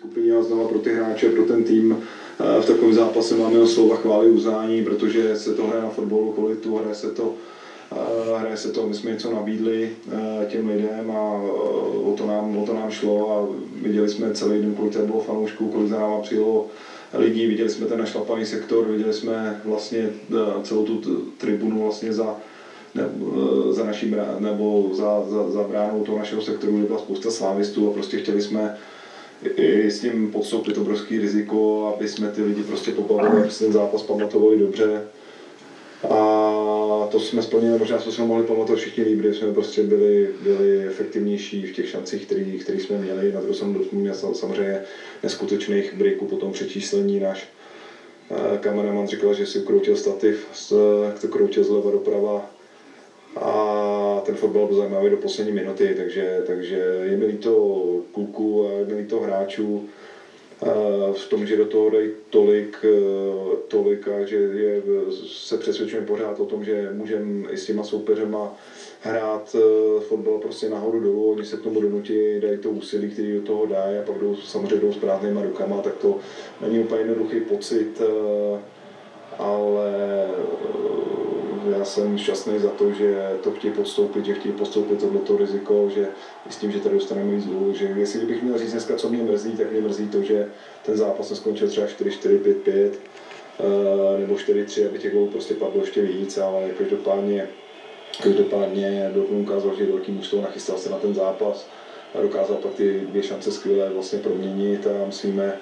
skupině a znova pro ty hráče, pro ten tým. V takovém zápase máme slova chvály uznání, protože se to hraje na fotbalu kvalitu, hraje se to hraje se to, my jsme něco nabídli těm lidem a o to nám, o to nám šlo a viděli jsme celý den, kolik tady bylo fanoušků, kolik za náma přijelo lidí, viděli jsme ten našlapaný sektor, viděli jsme vlastně celou tu tribunu vlastně za, ne, za naším, nebo za, za, za bránou toho našeho sektoru, kde byla spousta slávistů a prostě chtěli jsme i s tím podstoupit obrovský riziko, aby jsme ty lidi prostě pobavili, aby si ten zápas pamatovali dobře. A to jsme splnili, možná jsme se mohli pamatovat všichni líp, jsme prostě byli, byli efektivnější v těch šancích, které jsme měli. Na druhou stranu Dortmund měl samozřejmě neskutečných briků po tom přečíslení. Náš eh, kameraman říkal, že si ukroutil stativ, to kroutil zleva doprava a ten fotbal byl zajímavý do poslední minuty, takže, takže je mi líto kluků a líto hráčů v tom, že do toho dají tolik, eh, tolik a že je, se přesvědčujeme pořád o tom, že můžeme i s těma soupeřema hrát eh, fotbal prostě nahoru dolů, oni se k tomu donutí, dají to úsilí, který do toho dají a pak jdou, samozřejmě jdou s prázdnýma rukama, tak to není úplně jednoduchý pocit, eh, ale já jsem šťastný za to, že to chtějí podstoupit, že chtějí podstoupit tohleto riziko, že s tím, že tady dostaneme víc že jestli bych měl říct dneska, co mě mrzí, tak mě mrzí to, že ten zápas neskončil třeba 4-4-5-5 eh, nebo 4-3, aby těch prostě padlo ještě víc, ale každopádně, každopádně Dortmund ukázal, že je velký mužstvo, nachystal se na ten zápas a dokázal pak ty dvě šance skvěle vlastně proměnit a musíme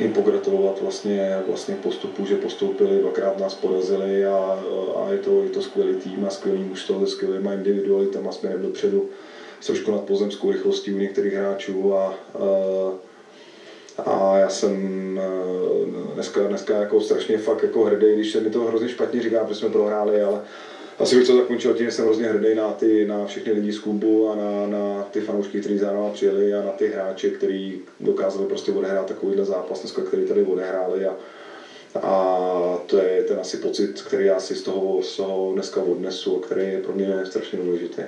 jim pogratulovat vlastně, vlastně postupu, že postoupili, dvakrát nás porazili a, a je, to, je to skvělý tým a skvělý mužstvo se skvělýma individualitama směrem dopředu s trošku nad pozemskou rychlostí u některých hráčů a, a, a já jsem dneska, dneska jako strašně fakt jako hrdý, když se mi to hrozně špatně říká, protože jsme prohráli, ale asi bych to zakončil tím, že jsem hrozně hrdý na, ty, na všechny lidi z klubu a na, na ty fanoušky, kteří za náma přijeli a na ty hráče, kteří dokázali prostě odehrát takovýhle zápas dneska, který tady odehráli a, a to je ten asi pocit, který já si z toho, z toho dneska odnesu a který je pro mě strašně důležitý.